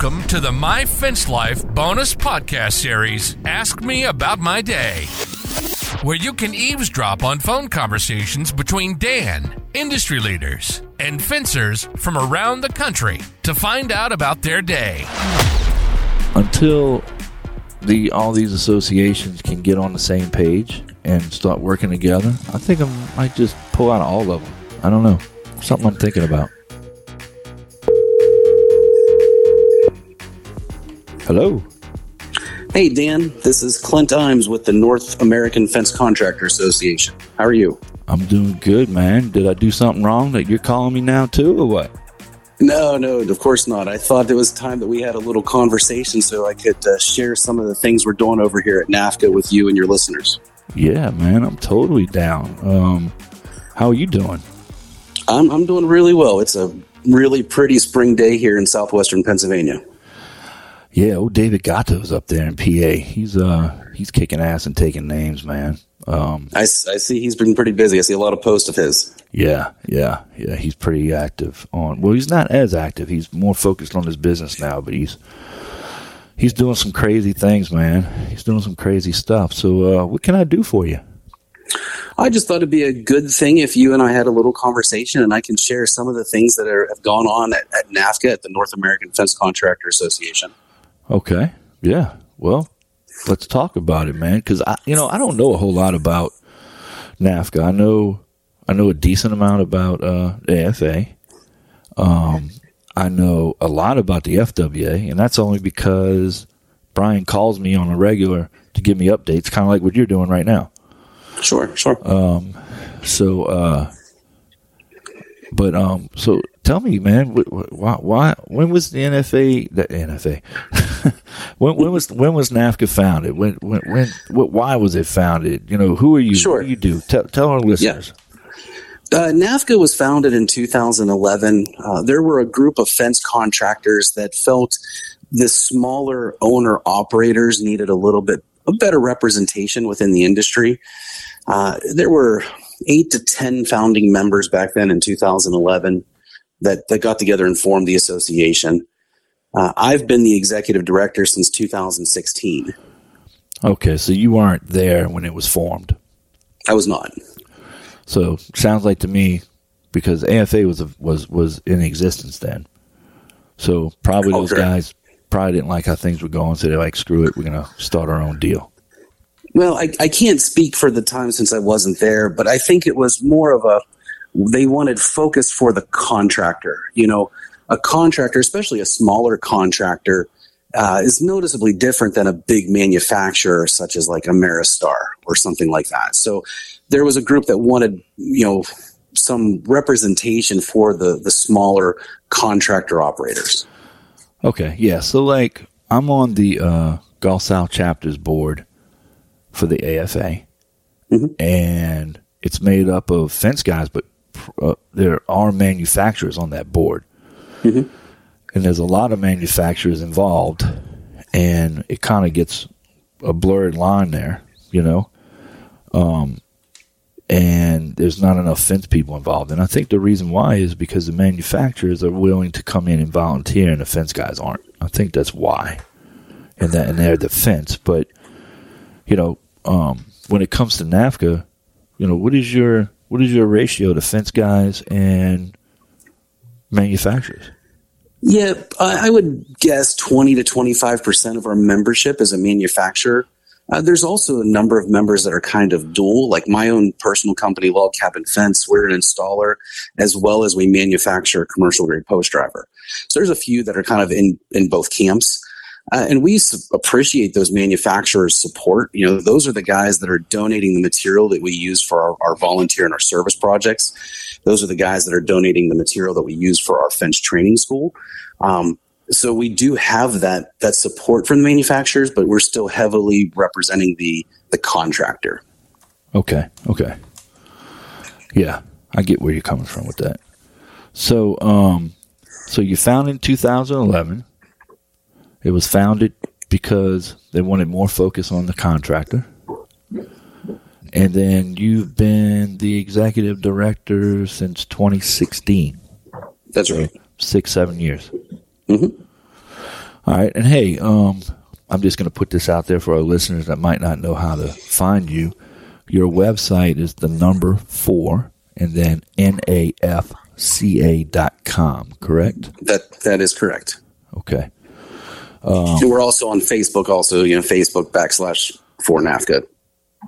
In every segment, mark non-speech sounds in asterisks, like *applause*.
Welcome to the My Fence Life bonus podcast series, Ask Me About My Day, where you can eavesdrop on phone conversations between Dan, industry leaders, and fencers from around the country to find out about their day. Until the all these associations can get on the same page and start working together, I think I might just pull out all of them. I don't know. Something I'm thinking about. Hello. Hey, Dan. This is Clint Iams with the North American Fence Contractor Association. How are you? I'm doing good, man. Did I do something wrong that you're calling me now too, or what? No, no, of course not. I thought it was time that we had a little conversation so I could uh, share some of the things we're doing over here at NAFCA with you and your listeners. Yeah, man, I'm totally down. Um, how are you doing? I'm, I'm doing really well. It's a really pretty spring day here in southwestern Pennsylvania. Yeah, old David Gatto's up there in PA. He's uh he's kicking ass and taking names, man. Um, I, I see he's been pretty busy. I see a lot of posts of his. Yeah, yeah, yeah. He's pretty active on. Well, he's not as active. He's more focused on his business now, but he's he's doing some crazy things, man. He's doing some crazy stuff. So, uh, what can I do for you? I just thought it'd be a good thing if you and I had a little conversation, and I can share some of the things that are, have gone on at, at NAFCA at the North American Fence Contractor Association. Okay. Yeah. Well, let's talk about it, man. Because I, you know, I don't know a whole lot about NAFCA. I know, I know a decent amount about uh, AFA. Um, I know a lot about the FWA, and that's only because Brian calls me on a regular to give me updates, kind of like what you're doing right now. Sure, sure. Um, so, uh, but um, so tell me, man, why, why, when was the NFA, the NFA, *laughs* when, when was when was NAFCA founded? When, when, when, why was it founded? You know, who are you? Sure. What do you do? Tell, tell our listeners. Yeah. Uh, NAFCA was founded in 2011. Uh, there were a group of fence contractors that felt the smaller owner operators needed a little bit a better representation within the industry. Uh, there were eight to ten founding members back then in 2011 that, that got together and formed the association. Uh, I've been the executive director since 2016. Okay, so you weren't there when it was formed. I was not. So sounds like to me because AFA was a, was was in existence then. So probably those okay. guys probably didn't like how things were going, so they're like, "Screw it, we're gonna start our own deal." Well, I, I can't speak for the time since I wasn't there, but I think it was more of a they wanted focus for the contractor. You know, a contractor, especially a smaller contractor, uh, is noticeably different than a big manufacturer such as like Ameristar or something like that. So there was a group that wanted, you know, some representation for the the smaller contractor operators. Okay, yeah. So like I'm on the uh, Gulf South chapters board for the AFA, mm-hmm. and it's made up of fence guys, but uh, there are manufacturers on that board, mm-hmm. and there's a lot of manufacturers involved, and it kind of gets a blurred line there, you know. Um, and there's not enough fence people involved. And I think the reason why is because the manufacturers are willing to come in and volunteer, and the fence guys aren't. I think that's why, and that and their defense. But you know, um, when it comes to NAFCA, you know, what is your what is your ratio to fence guys and manufacturers? Yeah, I would guess 20 to 25% of our membership is a manufacturer. Uh, there's also a number of members that are kind of dual, like my own personal company, Log Cabin Fence. We're an installer as well as we manufacture commercial grade post driver. So there's a few that are kind of in, in both camps. Uh, and we appreciate those manufacturers' support. You know, those are the guys that are donating the material that we use for our, our, volunteer and our service projects. Those are the guys that are donating the material that we use for our fence training school. Um, so we do have that that support from the manufacturers, but we're still heavily representing the the contractor. Okay. Okay. Yeah, I get where you're coming from with that. So, um, so you founded in 2011. It was founded because they wanted more focus on the contractor. And then you've been the executive director since 2016. That's right. Six, seven years. Mm-hmm. All right, and hey, um, I'm just going to put this out there for our listeners that might not know how to find you. Your website is the number four and then nafca.com, correct? That that is correct. Okay. Um, we're also on Facebook, also you know Facebook backslash for NAFCA.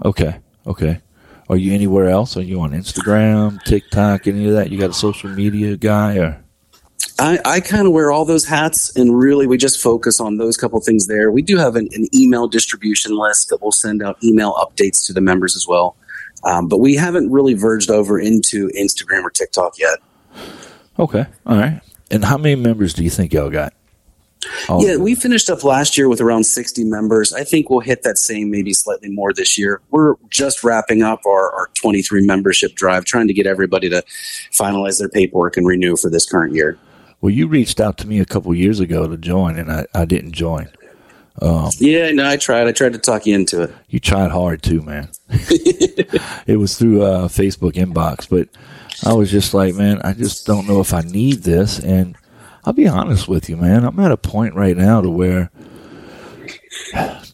Okay. Okay. Are you anywhere else? Are you on Instagram, TikTok, any of that? You got a social media guy or? I, I kind of wear all those hats, and really, we just focus on those couple things there. We do have an, an email distribution list that will send out email updates to the members as well, um, but we haven't really verged over into Instagram or TikTok yet. Okay, all right. And how many members do you think y'all got? All yeah, we finished up last year with around 60 members. I think we'll hit that same, maybe slightly more this year. We're just wrapping up our, our 23 membership drive, trying to get everybody to finalize their paperwork and renew for this current year. Well, you reached out to me a couple years ago to join, and I, I didn't join. Um, yeah, no, I tried. I tried to talk you into it. You tried hard too, man. *laughs* it was through uh, Facebook inbox, but I was just like, man, I just don't know if I need this. And I'll be honest with you, man. I'm at a point right now to where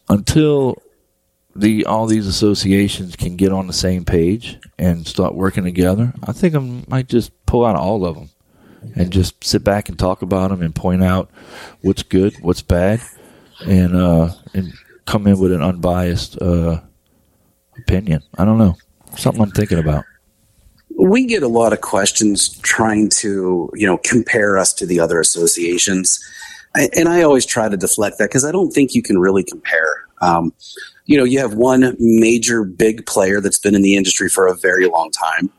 until the all these associations can get on the same page and start working together, I think I might just pull out all of them and just sit back and talk about them and point out what's good, what's bad, and uh, and come in with an unbiased uh, opinion. I don't know, something I'm thinking about. We get a lot of questions trying to you know compare us to the other associations, and I always try to deflect that because I don't think you can really compare. Um, you know, you have one major big player that's been in the industry for a very long time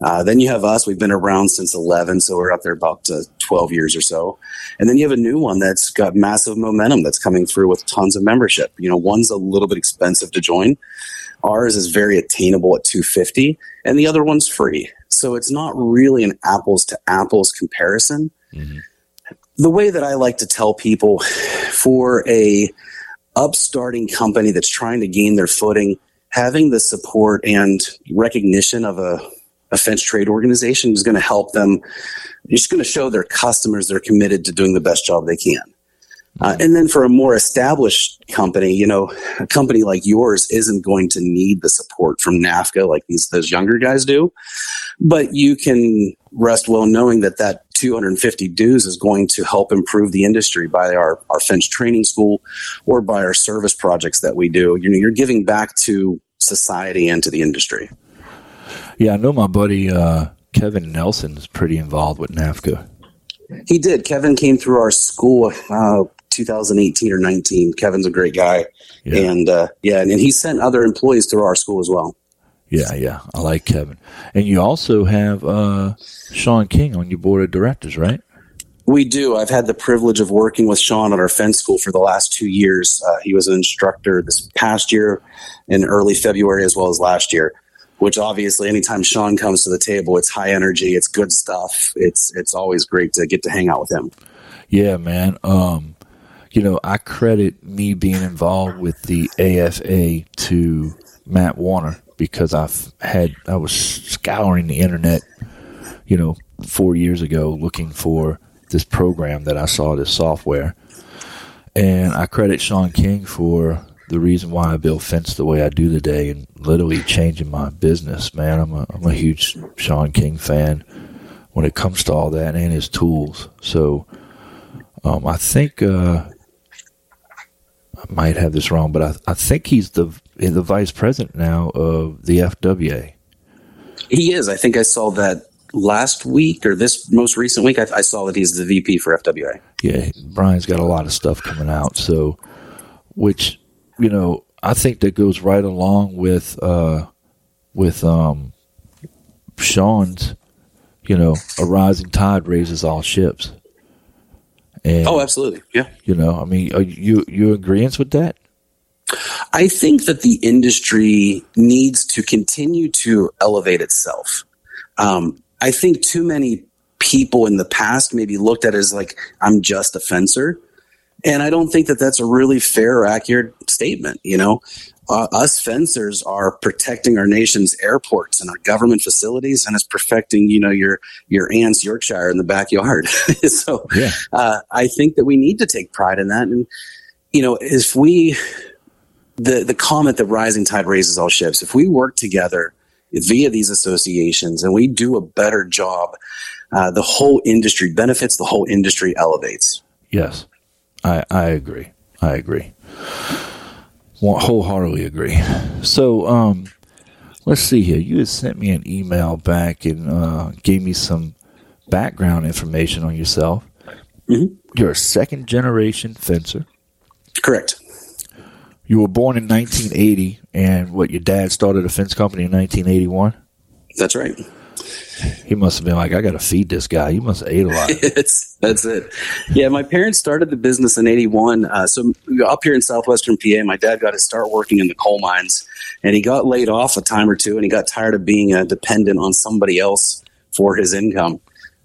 uh, then you have us. We've been around since 11, so we're up there about uh, 12 years or so. And then you have a new one that's got massive momentum that's coming through with tons of membership. You know, one's a little bit expensive to join. Ours is very attainable at 250, and the other one's free. So it's not really an apples to apples comparison. Mm-hmm. The way that I like to tell people for a upstarting company that's trying to gain their footing, having the support and recognition of a a fence trade organization is going to help them. It's going to show their customers they're committed to doing the best job they can. Uh, and then for a more established company, you know, a company like yours isn't going to need the support from NAFCA like these those younger guys do. But you can rest well knowing that that 250 dues is going to help improve the industry by our, our fence training school or by our service projects that we do. You know, you're giving back to society and to the industry. Yeah, I know my buddy uh, Kevin Nelson is pretty involved with NAFCA. He did. Kevin came through our school uh, 2018 or 19. Kevin's a great guy, yeah. and uh, yeah, and, and he sent other employees through our school as well. Yeah, yeah, I like Kevin. And you also have uh, Sean King on your board of directors, right? We do. I've had the privilege of working with Sean at our fence school for the last two years. Uh, he was an instructor this past year in early February as well as last year which obviously anytime Sean comes to the table, it's high energy, it's good stuff. It's it's always great to get to hang out with him. Yeah, man. Um, you know, I credit me being involved with the AFA to Matt Warner because I've had I was scouring the internet, you know, four years ago looking for this program that I saw this software. And I credit Sean King for the reason why I build fence the way I do today and literally changing my business, man. I'm a, I'm a huge Sean King fan when it comes to all that and his tools. So um, I think uh, I might have this wrong, but I, I think he's the the vice president now of the FWA. He is. I think I saw that last week or this most recent week. I, I saw that he's the VP for FWA. Yeah, Brian's got a lot of stuff coming out. So, which you know, I think that goes right along with uh, with um, Sean's. You know, a rising tide raises all ships. And, oh, absolutely, yeah. You know, I mean, are you you agreeing with that? I think that the industry needs to continue to elevate itself. Um, I think too many people in the past maybe looked at it as like I'm just a fencer, And I don't think that that's a really fair or accurate statement. You know, uh, us fencers are protecting our nation's airports and our government facilities, and it's perfecting, you know, your your aunt's Yorkshire in the backyard. *laughs* so, yeah. uh, I think that we need to take pride in that. And you know, if we the the comment that rising tide raises all ships, if we work together via these associations and we do a better job, uh, the whole industry benefits. The whole industry elevates. Yes, I I agree. I agree wholeheartedly agree. So, um, let's see here. You had sent me an email back and uh, gave me some background information on yourself. Mm-hmm. You're a second generation fencer. Correct. You were born in 1980, and what your dad started a fence company in 1981. That's right. He must have been like, I got to feed this guy. He must have ate a lot. *laughs* that's it. Yeah, my parents started the business in 81. Uh, so up here in southwestern PA, my dad got to start working in the coal mines. And he got laid off a time or two, and he got tired of being uh, dependent on somebody else for his income.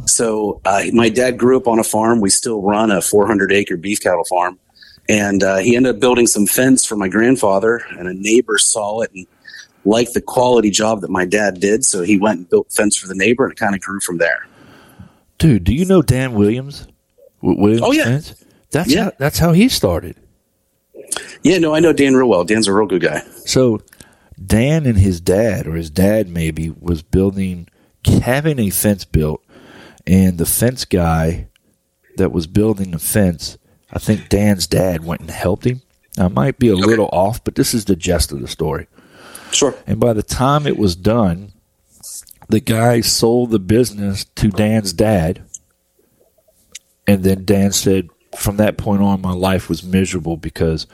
So uh, my dad grew up on a farm. We still run a 400 acre beef cattle farm. And uh, he ended up building some fence for my grandfather, and a neighbor saw it and liked the quality job that my dad did, so he went and built fence for the neighbor, and it kind of grew from there. Dude, do you know Dan Williams? Williams oh yeah, fence? that's yeah. How, that's how he started. Yeah, no, I know Dan real well. Dan's a real good guy. So Dan and his dad, or his dad maybe, was building, having a fence built, and the fence guy that was building the fence, I think Dan's dad went and helped him. Now, I might be a okay. little off, but this is the gist of the story. Sure. And by the time it was done, the guy sold the business to Dan's dad. And then Dan said, from that point on, my life was miserable because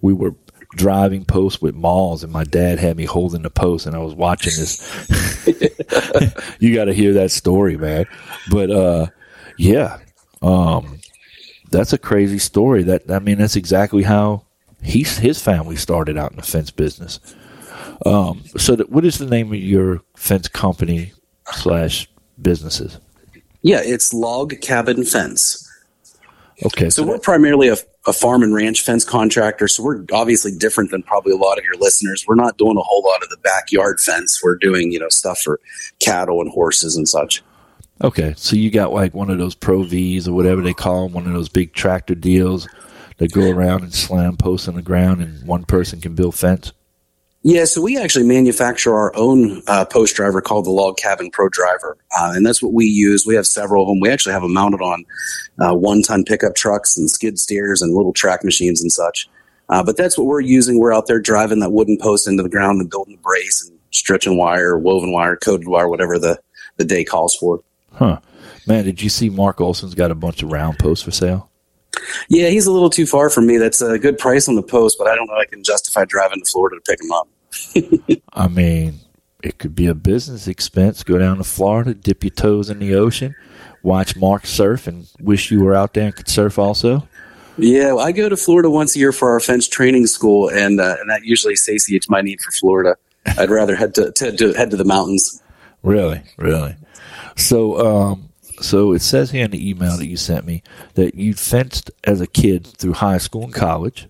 we were driving posts with mauls, and my dad had me holding the post, and I was watching this. *laughs* you got to hear that story, man. But uh, yeah, um, that's a crazy story. That I mean, that's exactly how he his family started out in the fence business. Um, so, that, what is the name of your fence company slash businesses? Yeah, it's Log Cabin Fence. Okay. So, so we're primarily a, a, farm and ranch fence contractor. So we're obviously different than probably a lot of your listeners. We're not doing a whole lot of the backyard fence. We're doing, you know, stuff for cattle and horses and such. Okay. So you got like one of those Pro Vs or whatever they call them, one of those big tractor deals that go around and slam posts on the ground and one person can build fence? Yeah, so we actually manufacture our own uh, post driver called the Log Cabin Pro Driver, uh, and that's what we use. We have several of them. We actually have them mounted on uh, one-ton pickup trucks and skid steers and little track machines and such. Uh, but that's what we're using. We're out there driving that wooden post into the ground and building the brace and stretching wire, woven wire, coated wire, whatever the the day calls for. Huh, man? Did you see Mark Olson's got a bunch of round posts for sale? Yeah, he's a little too far from me. That's a good price on the post, but I don't know I can justify driving to Florida to pick him up. *laughs* I mean, it could be a business expense. Go down to Florida, dip your toes in the ocean, watch Mark surf, and wish you were out there and could surf also. Yeah, well, I go to Florida once a year for our fence training school, and uh, and that usually satiates my need for Florida. I'd rather head to, to, to, head to the mountains. Really, really. So, um, so it says here in the email that you sent me that you fenced as a kid through high school and college.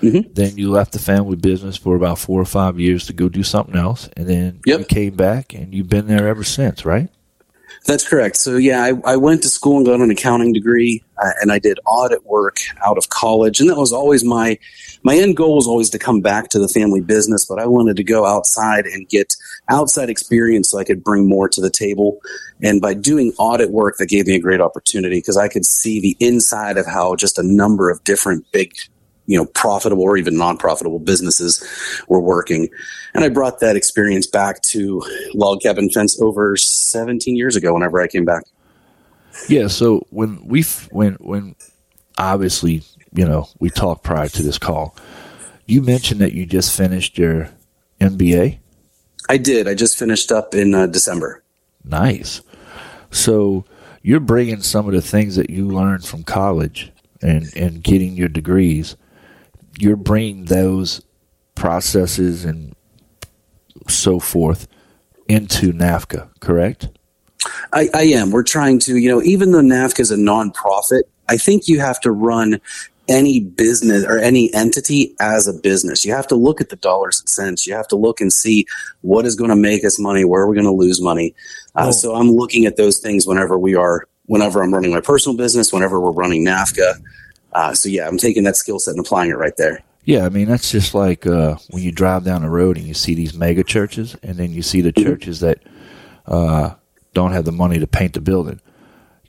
Mm-hmm. Then you left the family business for about four or five years to go do something else, and then yep. you came back, and you've been there ever since, right? That's correct. So yeah, I, I went to school and got an accounting degree, uh, and I did audit work out of college, and that was always my my end goal was always to come back to the family business, but I wanted to go outside and get outside experience so I could bring more to the table. And by doing audit work, that gave me a great opportunity because I could see the inside of how just a number of different big you know profitable or even non-profitable businesses were working. And i brought that experience back to log cabin fence over 17 years ago whenever i came back. Yeah so when we when when obviously you know we talked prior to this call you mentioned that you just finished your mba i did. I just finished up in uh, december. Nice. So you're bringing some of the things that you learned from college and and getting your degrees you're bringing those processes and so forth into NAFCA, correct? I, I am. We're trying to, you know, even though NAFCA is a nonprofit, I think you have to run any business or any entity as a business. You have to look at the dollars and cents. You have to look and see what is going to make us money, where we're we going to lose money. Uh, oh. So I'm looking at those things whenever we are, whenever I'm running my personal business, whenever we're running NAFCA. Uh, so yeah, I'm taking that skill set and applying it right there. Yeah, I mean that's just like uh, when you drive down the road and you see these mega churches, and then you see the mm-hmm. churches that uh, don't have the money to paint the building.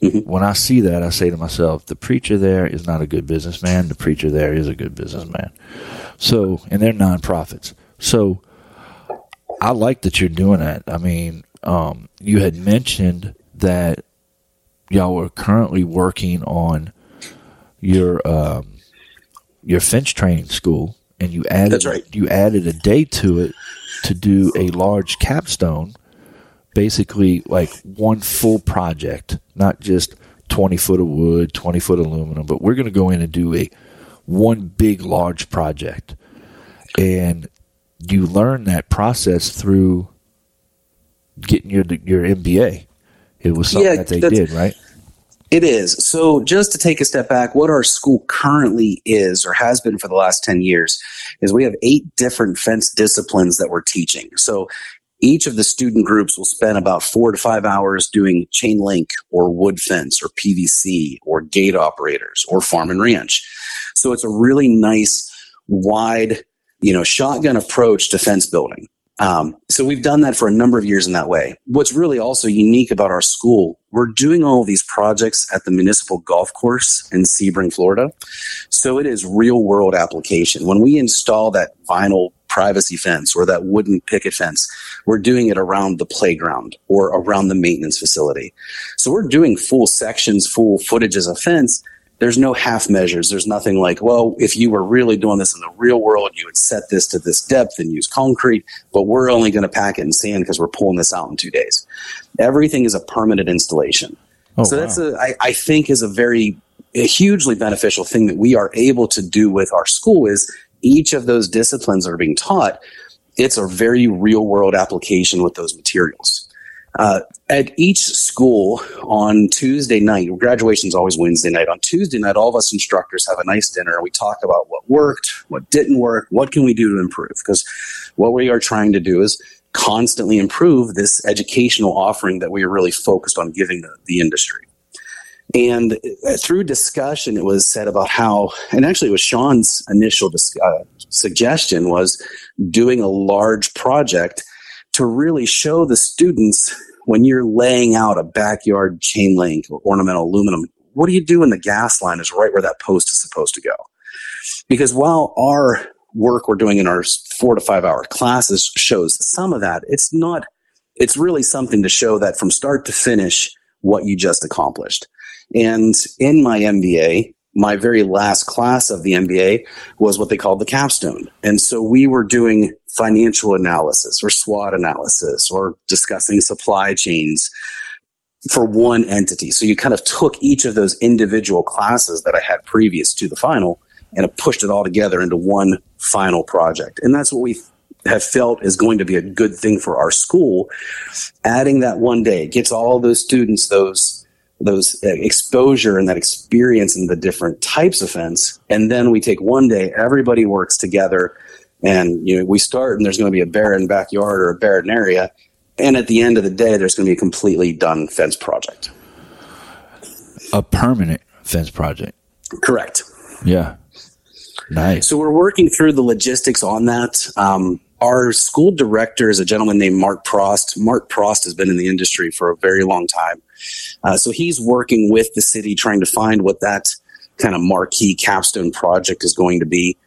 Mm-hmm. When I see that, I say to myself, the preacher there is not a good businessman. The preacher there is a good businessman. So, and they're nonprofits. So, I like that you're doing that. I mean, um, you had mentioned that y'all were currently working on your um, your fence training school, and you added That's right. you added a day to it to do a large capstone basically like one full project, not just 20 foot of wood, 20 foot aluminum, but we're going to go in and do a one big, large project. And you learn that process through getting your your MBA. It was something yeah, that they did, right? It is. So, just to take a step back, what our school currently is or has been for the last 10 years is we have eight different fence disciplines that we're teaching. So, each of the student groups will spend about four to five hours doing chain link or wood fence or PVC or gate operators or farm and ranch. So it's a really nice, wide, you know, shotgun approach to fence building. Um, so we've done that for a number of years in that way. What's really also unique about our school, we're doing all these projects at the municipal golf course in Sebring, Florida. So it is real world application. When we install that vinyl privacy fence or that wooden picket fence, we're doing it around the playground or around the maintenance facility. So we're doing full sections, full footages of fence there's no half measures. There's nothing like, well, if you were really doing this in the real world, you would set this to this depth and use concrete, but we're only going to pack it in sand because we're pulling this out in two days. Everything is a permanent installation. Oh, so wow. that's a, I, I think is a very, a hugely beneficial thing that we are able to do with our school is each of those disciplines that are being taught. It's a very real world application with those materials. Uh, at each school on Tuesday night, graduation is always Wednesday night. On Tuesday night, all of us instructors have a nice dinner and we talk about what worked, what didn't work, what can we do to improve. Because what we are trying to do is constantly improve this educational offering that we are really focused on giving the, the industry. And uh, through discussion, it was said about how, and actually, it was Sean's initial dis- uh, suggestion was doing a large project to really show the students when you're laying out a backyard chain link or ornamental aluminum, what do you do when the gas line is right where that post is supposed to go? Because while our work we're doing in our four to five hour classes shows some of that, it's not, it's really something to show that from start to finish what you just accomplished. And in my MBA, my very last class of the MBA was what they called the capstone. And so we were doing financial analysis or SWOT analysis or discussing supply chains for one entity. So you kind of took each of those individual classes that I had previous to the final and pushed it all together into one final project. And that's what we have felt is going to be a good thing for our school. Adding that one day gets all those students those those uh, exposure and that experience in the different types of fence. And then we take one day, everybody works together and you know we start and there's going to be a barren backyard or a barren area. And at the end of the day there's going to be a completely done fence project. A permanent fence project. Correct. Yeah. Nice. So we're working through the logistics on that. Um, our school director is a gentleman named mark prost. Mark prost has been in the industry for a very long time. Uh, so he's working with the city trying to find what that kind of marquee capstone project is going to be.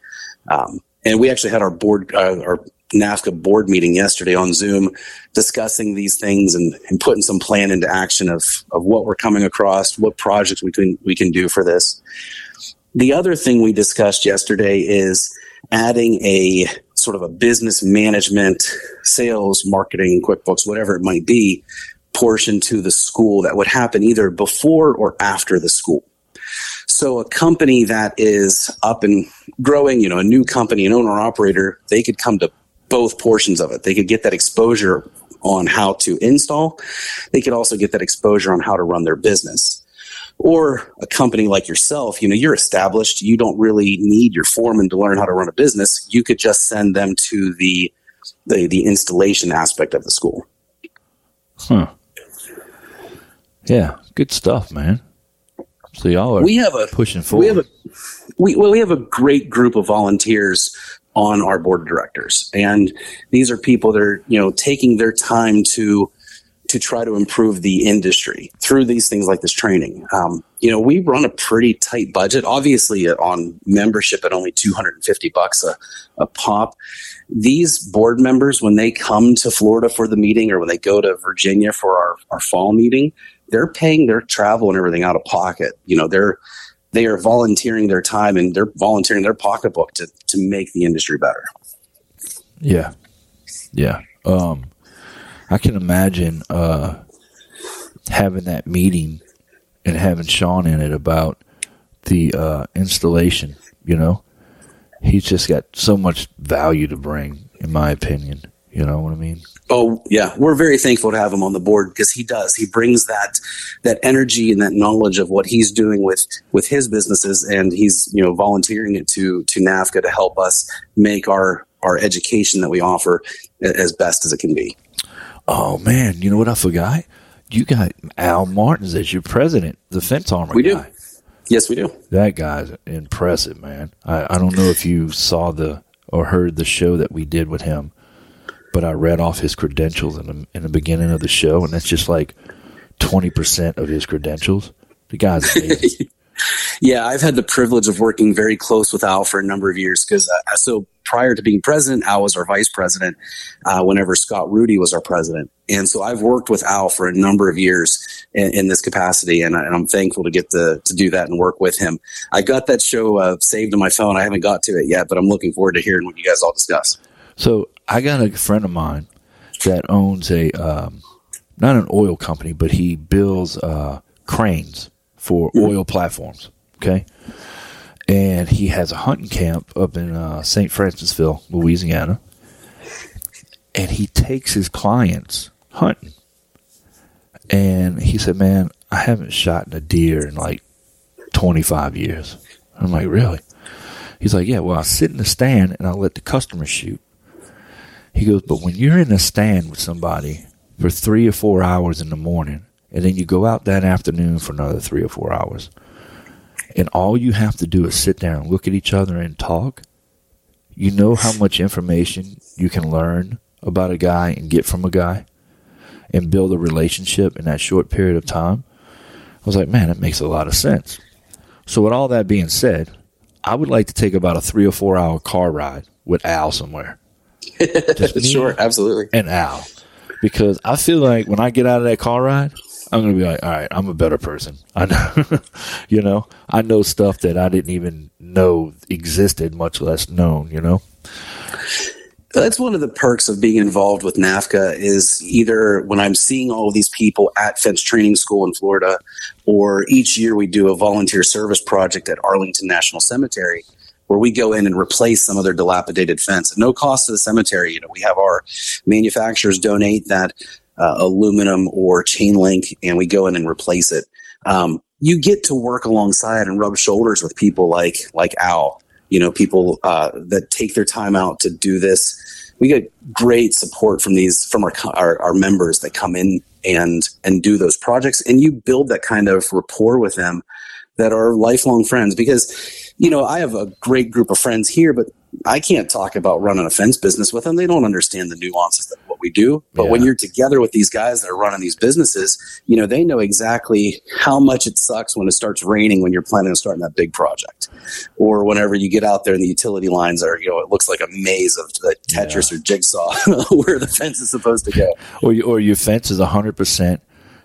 Um, and we actually had our board, uh, our NAFCA board meeting yesterday on Zoom discussing these things and, and putting some plan into action of, of what we're coming across, what projects we can, we can do for this. The other thing we discussed yesterday is adding a sort of a business management, sales, marketing, QuickBooks, whatever it might be, portion to the school that would happen either before or after the school. So a company that is up and growing, you know, a new company, an owner operator, they could come to both portions of it. They could get that exposure on how to install. They could also get that exposure on how to run their business. Or a company like yourself, you know, you're established. You don't really need your foreman to learn how to run a business. You could just send them to the the, the installation aspect of the school. Huh. Yeah, good stuff, man. So y'all are we have a pushing forward. We have a we well, we have a great group of volunteers on our board of directors, and these are people that are you know taking their time to to try to improve the industry through these things like this training. Um, you know, we run a pretty tight budget, obviously on membership at only 250 bucks a, a pop. These board members, when they come to Florida for the meeting or when they go to Virginia for our, our fall meeting, they're paying their travel and everything out of pocket. You know, they're they are volunteering their time and they're volunteering their pocketbook to to make the industry better. Yeah, yeah. Um, I can imagine uh, having that meeting and having Sean in it about the uh, installation. You know, he's just got so much value to bring, in my opinion. You know what I mean? Oh yeah, we're very thankful to have him on the board because he does. He brings that that energy and that knowledge of what he's doing with with his businesses, and he's you know volunteering it to to NAFCA to help us make our our education that we offer as best as it can be. Oh man, you know what I forgot? You got Al Martins as your president, the fence armor we guy. do. Yes, we do. That guy's impressive, man. I, I don't know if you saw the or heard the show that we did with him, but I read off his credentials in the, in the beginning of the show, and that's just like twenty percent of his credentials. The guy's amazing. *laughs* yeah, I've had the privilege of working very close with Al for a number of years because uh, so prior to being president, Al was our vice president. Uh, whenever Scott Rudy was our president, and so I've worked with Al for a number of years in, in this capacity, and, I, am thankful to get to to do that and work with him. I got that show uh, saved on my phone. I haven't got to it yet, but I'm looking forward to hearing what you guys all discuss. So I got a friend of mine that owns a um, not an oil company, but he builds uh, cranes for mm-hmm. oil platforms. Okay, and he has a hunting camp up in uh, St. Francisville, Louisiana, and he takes his clients hunting. And he said, "Man, I haven't shot a deer in like 25 years." I'm like, "Really?" He's like, "Yeah. Well, I sit in the stand and I let the customer shoot." He goes, "But when you're in a stand with somebody for three or four hours in the morning, and then you go out that afternoon for another three or four hours." And all you have to do is sit there and look at each other and talk, you know how much information you can learn about a guy and get from a guy and build a relationship in that short period of time. I was like, man, that makes a lot of sense. So, with all that being said, I would like to take about a three or four hour car ride with Al somewhere. *laughs* sure, absolutely. And Al. Because I feel like when I get out of that car ride, I'm to be like, all right, I'm a better person. *laughs* I know, you know, I know stuff that I didn't even know existed, much less known, you know? That's one of the perks of being involved with NAFCA is either when I'm seeing all of these people at fence training school in Florida, or each year we do a volunteer service project at Arlington National Cemetery where we go in and replace some of their dilapidated fence at no cost to the cemetery. You know, we have our manufacturers donate that uh, aluminum or chain link, and we go in and replace it. Um, you get to work alongside and rub shoulders with people like like Al. You know, people uh, that take their time out to do this. We get great support from these from our, our our members that come in and and do those projects, and you build that kind of rapport with them that are lifelong friends because you know i have a great group of friends here but I can't talk about running a fence business with them. They don't understand the nuances of what we do. But yeah. when you're together with these guys that are running these businesses, you know, they know exactly how much it sucks when it starts raining when you're planning on starting that big project. Or whenever you get out there and the utility lines are, you know, it looks like a maze of Tetris yeah. or jigsaw *laughs* where the fence is supposed to go. Or, or your fence is 100%.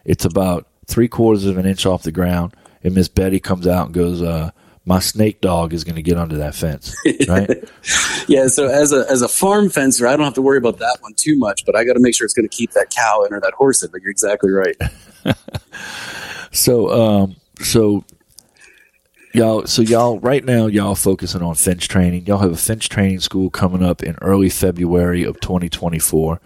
It's about three quarters of an inch off the ground. And Miss Betty comes out and goes, uh, my snake dog is going to get under that fence, right? *laughs* yeah. So as a as a farm fencer, I don't have to worry about that one too much, but I got to make sure it's going to keep that cow in or that horse in. But you're exactly right. *laughs* so, um, so y'all, so y'all right now, y'all focusing on fence training. Y'all have a fence training school coming up in early February of 2024.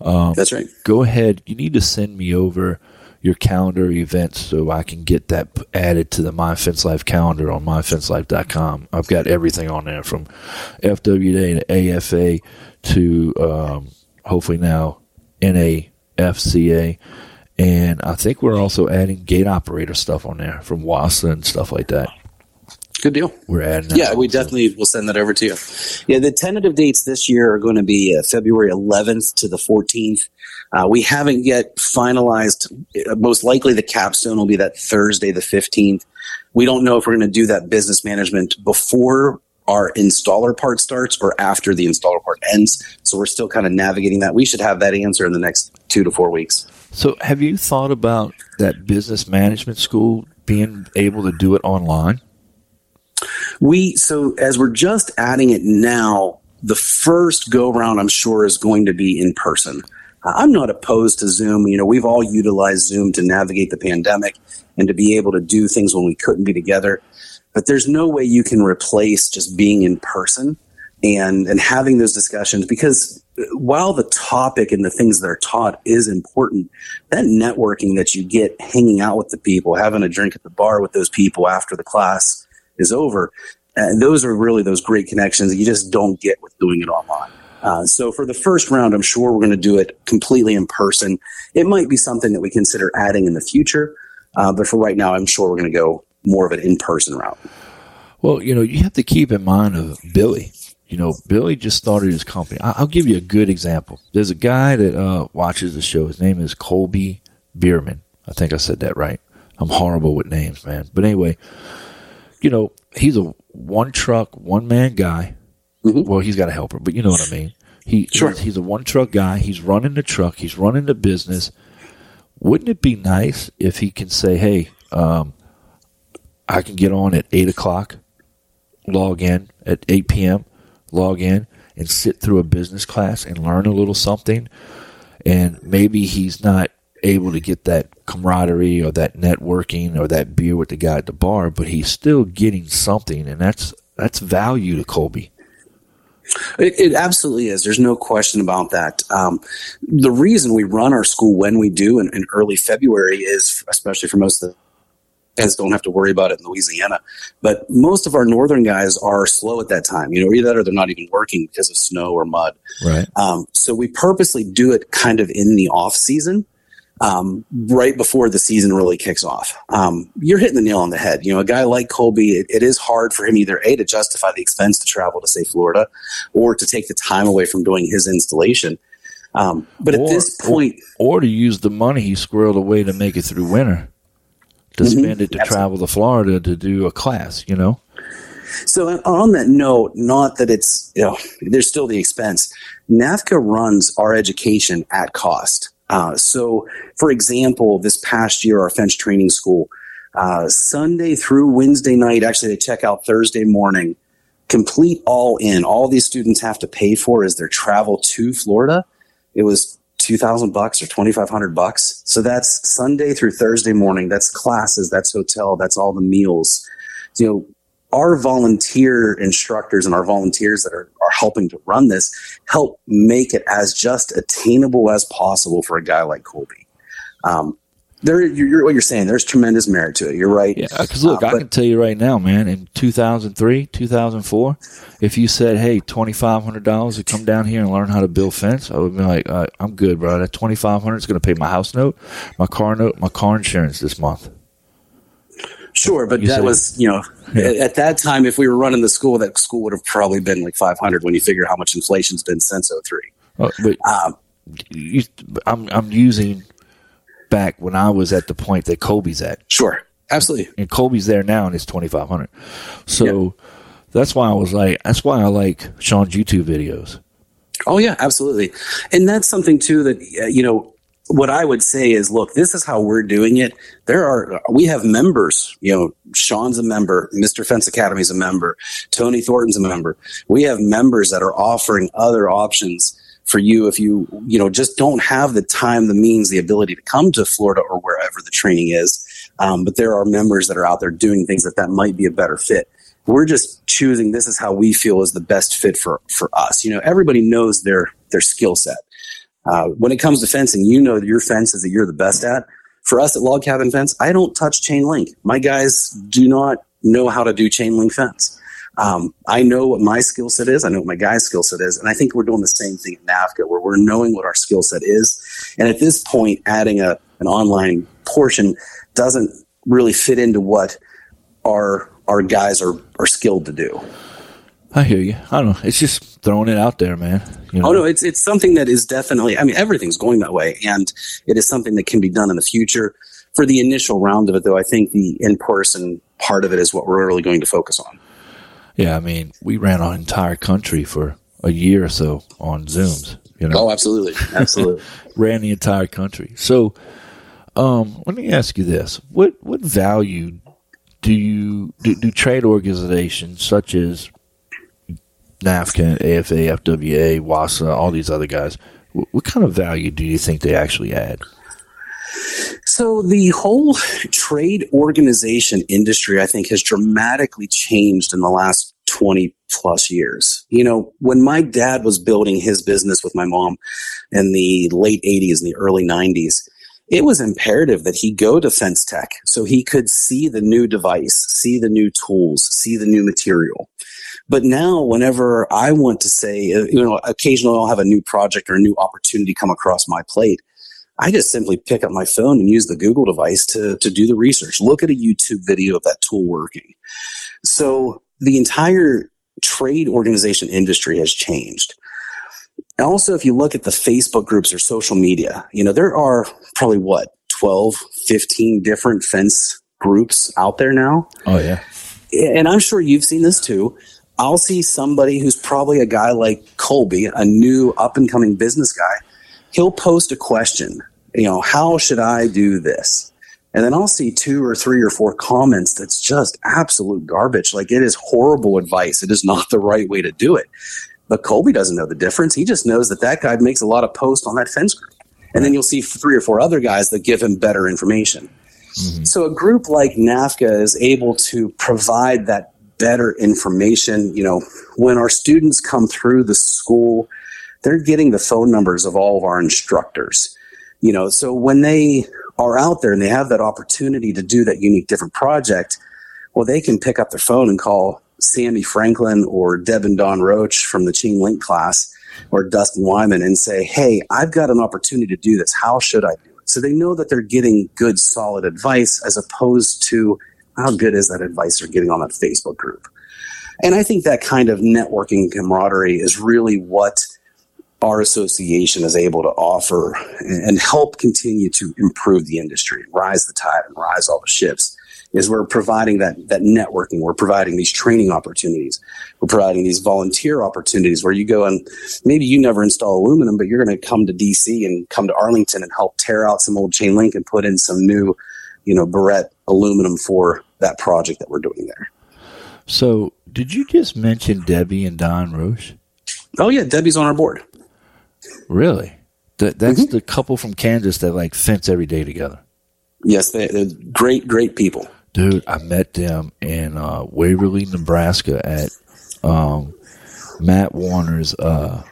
Um, That's right. Go ahead. You need to send me over your calendar events so I can get that added to the My Fence Life calendar on myfencelife.com. I've got everything on there from FWA to AFA to um, hopefully now NAFCA. And I think we're also adding gate operator stuff on there from WASA and stuff like that. Good deal. We're adding. yeah, we definitely will send that over to you. Yeah, the tentative dates this year are going to be uh, February 11th to the 14th. Uh, we haven't yet finalized. Uh, most likely, the capstone will be that Thursday, the 15th. We don't know if we're going to do that business management before our installer part starts or after the installer part ends. So we're still kind of navigating that. We should have that answer in the next two to four weeks. So, have you thought about that business management school being able to do it online? We so as we're just adding it now, the first go round I'm sure is going to be in person. I'm not opposed to Zoom. You know, we've all utilized Zoom to navigate the pandemic and to be able to do things when we couldn't be together. But there's no way you can replace just being in person and and having those discussions because while the topic and the things that are taught is important, that networking that you get hanging out with the people, having a drink at the bar with those people after the class is over. And those are really those great connections that you just don't get with doing it online. Uh, so for the first round, I'm sure we're going to do it completely in person. It might be something that we consider adding in the future, uh, but for right now, I'm sure we're going to go more of an in-person route. Well, you know, you have to keep in mind of Billy. You know, Billy just started his company. I'll give you a good example. There's a guy that uh, watches the show. His name is Colby Bierman. I think I said that right. I'm horrible with names, man. But anyway, you know, he's a one truck, one man guy. Mm-hmm. Well, he's got a helper, but you know what I mean. He sure. he's, he's a one truck guy. He's running the truck. He's running the business. Wouldn't it be nice if he can say, "Hey, um, I can get on at eight o'clock, log in at eight p.m., log in and sit through a business class and learn a little something." And maybe he's not able to get that camaraderie or that networking or that beer with the guy at the bar, but he's still getting something, and that's that's value to Colby. It, it absolutely is. There's no question about that. Um, the reason we run our school when we do in, in early February is, especially for most of the guys don't have to worry about it in Louisiana. But most of our northern guys are slow at that time. You know, either that or they're not even working because of snow or mud. Right. Um, so we purposely do it kind of in the off season um, right before the season really kicks off. Um, you're hitting the nail on the head. You know, a guy like Colby, it, it is hard for him either a to justify the expense to travel to say Florida, or to take the time away from doing his installation. Um, but or, at this point, or, or, to use the money he squirreled away to make it through winter, to mm-hmm, spend it to absolutely. travel to Florida to do a class. You know. So on that note, not that it's you know there's still the expense. NAFCA runs our education at cost. Uh, so, for example, this past year, our fence training school, uh, Sunday through Wednesday night, actually, they check out Thursday morning, complete all in. All these students have to pay for is their travel to Florida. It was 2000 bucks or 2500 bucks. So that's Sunday through Thursday morning. That's classes, that's hotel, that's all the meals. You know, our volunteer instructors and our volunteers that are, are helping to run this help make it as just attainable as possible for a guy like Colby. Um, there, you're, you're, what you're saying. There's tremendous merit to it. You're right. Yeah, because look, uh, I can tell you right now, man. In 2003, 2004, if you said, "Hey, twenty five hundred dollars to come down here and learn how to build fence," I would be like, uh, "I'm good, bro. That 2,500 is going to pay my house note, my car note, my car insurance this month." Sure, but that was you know yeah. at that time if we were running the school, that school would have probably been like five hundred when you figure how much inflation's been since 03. Oh, but um, you, I'm I'm using back when I was at the point that Colby's at. Sure, absolutely. And Colby's there now, and it's twenty five hundred. So that's why I was like, that's why I like Sean's YouTube videos. Oh yeah, absolutely, and that's something too that you know what I would say is, look, this is how we're doing it. There are, we have members, you know, Sean's a member, Mr. Fence Academy's a member, Tony Thornton's a member. We have members that are offering other options for you if you, you know, just don't have the time, the means, the ability to come to Florida or wherever the training is. Um, but there are members that are out there doing things that that might be a better fit. We're just choosing this is how we feel is the best fit for, for us. You know, everybody knows their, their skill set uh, when it comes to fencing, you know your fence is that you're the best at. For us at Log Cabin Fence, I don't touch chain link. My guys do not know how to do chain link fence. Um, I know what my skill set is. I know what my guy's skill set is. And I think we're doing the same thing at NAFCA where we're knowing what our skill set is. And at this point, adding a, an online portion doesn't really fit into what our, our guys are, are skilled to do. I hear you. I don't know. It's just throwing it out there, man. You know? Oh no, it's it's something that is definitely. I mean, everything's going that way, and it is something that can be done in the future. For the initial round of it, though, I think the in person part of it is what we're really going to focus on. Yeah, I mean, we ran our entire country for a year or so on Zooms. You know? Oh, absolutely, absolutely. *laughs* ran the entire country. So, um, let me ask you this: what what value do you do, do trade organizations such as NAFCA, AFA, FWA, WASA, all these other guys? What kind of value do you think they actually add? So the whole trade organization industry, I think, has dramatically changed in the last 20 plus years. You know, when my dad was building his business with my mom in the late 80s and the early 90s, it was imperative that he go to Fence Tech so he could see the new device, see the new tools, see the new material. But now, whenever I want to say, uh, you know, occasionally I'll have a new project or a new opportunity come across my plate. I just simply pick up my phone and use the Google device to, to do the research. Look at a YouTube video of that tool working. So the entire trade organization industry has changed. And also, if you look at the Facebook groups or social media, you know, there are probably what, 12, 15 different fence groups out there now. Oh, yeah. And I'm sure you've seen this too. I'll see somebody who's probably a guy like Colby, a new up and coming business guy. He'll post a question, you know, how should I do this? And then I'll see two or three or four comments that's just absolute garbage. Like it is horrible advice. It is not the right way to do it. But Colby doesn't know the difference. He just knows that that guy makes a lot of posts on that fence group. And then you'll see three or four other guys that give him better information. Mm-hmm. So a group like NAFCA is able to provide that better information. You know, when our students come through the school, they're getting the phone numbers of all of our instructors. You know, so when they are out there and they have that opportunity to do that unique different project, well, they can pick up their phone and call Sammy Franklin or Deb and Don Roach from the Chain Link class or Dustin Wyman and say, Hey, I've got an opportunity to do this. How should I do it? So they know that they're getting good, solid advice as opposed to how good is that advice they're getting on that Facebook group? And I think that kind of networking camaraderie is really what our association is able to offer and help continue to improve the industry, rise the tide and rise all the ships. Is we're providing that that networking, we're providing these training opportunities, we're providing these volunteer opportunities where you go and maybe you never install aluminum, but you're going to come to DC and come to Arlington and help tear out some old chain link and put in some new you know, Barrette aluminum for that project that we're doing there. So, did you just mention Debbie and Don Roche? Oh yeah, Debbie's on our board. Really? That that's mm-hmm. the couple from Kansas that like fence every day together. Yes, they, are great, great people. Dude, I met them in uh, Waverly, Nebraska at um, Matt Warner's uh,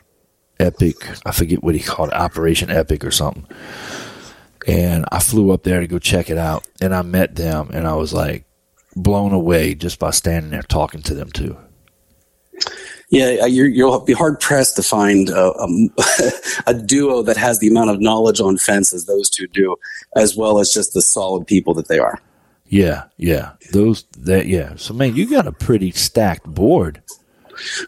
Epic. I forget what he called it, Operation Epic or something and I flew up there to go check it out, and I met them, and I was like blown away just by standing there talking to them too. Yeah, uh, you will be hard pressed to find a, a, *laughs* a, duo that has the amount of knowledge on fence as those two do, as well as just the solid people that they are. Yeah, yeah, those that yeah. So man, you got a pretty stacked board.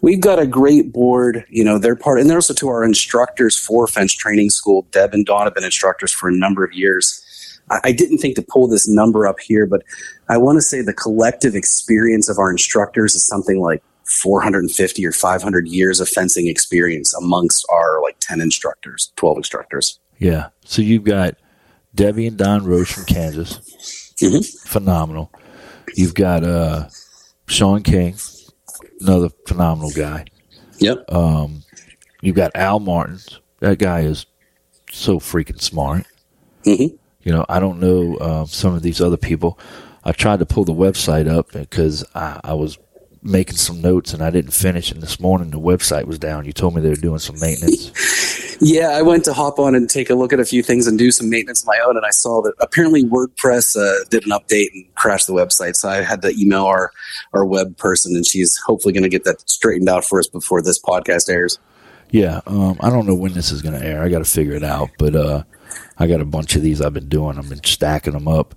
We've got a great board. You know, they're part, and they're also to our instructors for Fence Training School. Deb and Don have been instructors for a number of years. I, I didn't think to pull this number up here, but I want to say the collective experience of our instructors is something like 450 or 500 years of fencing experience amongst our like 10 instructors, 12 instructors. Yeah. So you've got Debbie and Don Roche from Kansas. Mm-hmm. Phenomenal. You've got uh, Sean King another phenomenal guy. Yep. Um, you've got Al Martins. That guy is so freaking smart. Mm-hmm. You know, I don't know uh, some of these other people. I tried to pull the website up because I, I, was making some notes and I didn't finish. And this morning the website was down. You told me they were doing some maintenance. *laughs* Yeah, I went to hop on and take a look at a few things and do some maintenance of my own, and I saw that apparently WordPress uh, did an update and crashed the website. So I had to email our our web person, and she's hopefully going to get that straightened out for us before this podcast airs. Yeah, um, I don't know when this is going to air. I got to figure it out, but uh, I got a bunch of these I've been doing. I've been stacking them up.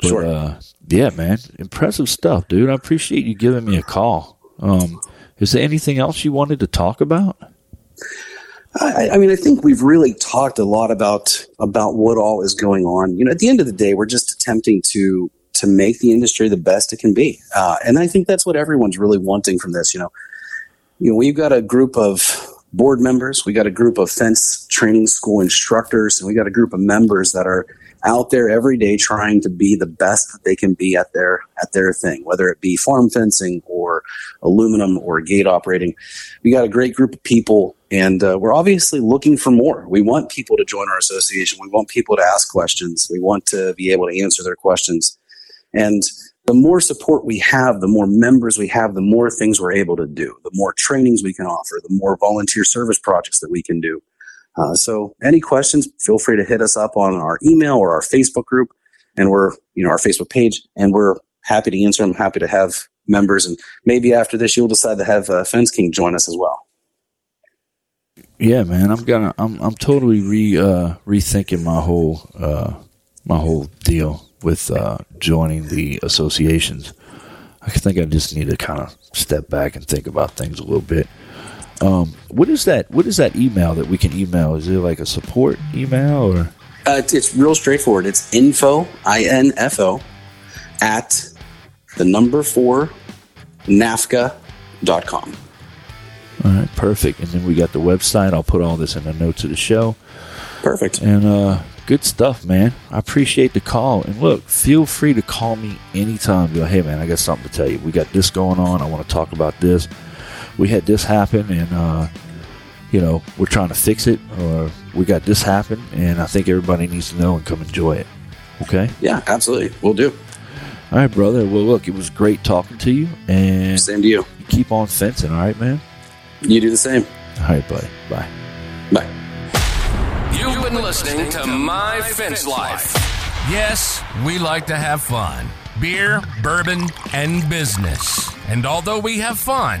But, Sure. Uh, yeah, man, impressive stuff, dude. I appreciate you giving me a call. Um, is there anything else you wanted to talk about? I, I mean, I think we've really talked a lot about about what all is going on. You know, at the end of the day, we're just attempting to to make the industry the best it can be, uh, and I think that's what everyone's really wanting from this. You know, you know, we've got a group of board members, we got a group of fence training school instructors, and we got a group of members that are out there every day trying to be the best that they can be at their at their thing, whether it be farm fencing or aluminum or gate operating. We got a great group of people, and uh, we're obviously looking for more. We want people to join our association. We want people to ask questions. We want to be able to answer their questions. And the more support we have, the more members we have, the more things we're able to do, the more trainings we can offer, the more volunteer service projects that we can do. Uh, so, any questions, feel free to hit us up on our email or our Facebook group, and we're, you know, our Facebook page, and we're happy to answer them, happy to have members. And maybe after this, you'll decide to have uh, Fence King join us as well. Yeah, man, I'm gonna, I'm, I'm totally re, uh, rethinking my whole, uh, my whole deal with uh, joining the associations. I think I just need to kind of step back and think about things a little bit. Um, what is that? What is that email that we can email? Is it like a support email or? Uh, it's, it's real straightforward. It's info, I N F O, at the number four, NAFCA.com. All right, perfect. And then we got the website. I'll put all this in the notes of the show. Perfect. And uh, good stuff, man. I appreciate the call. And look, feel free to call me anytime. Go, hey, man, I got something to tell you. We got this going on. I want to talk about this. We had this happen, and uh, you know we're trying to fix it, or we got this happen, and I think everybody needs to know and come enjoy it. Okay. Yeah, absolutely. We'll do. All right, brother. Well, look, it was great talking to you, and Same to you. keep on fencing. All right, man. You do the same. All right, buddy. Bye. Bye. Been listening to My Fence Life. Yes, we like to have fun beer, bourbon, and business. And although we have fun,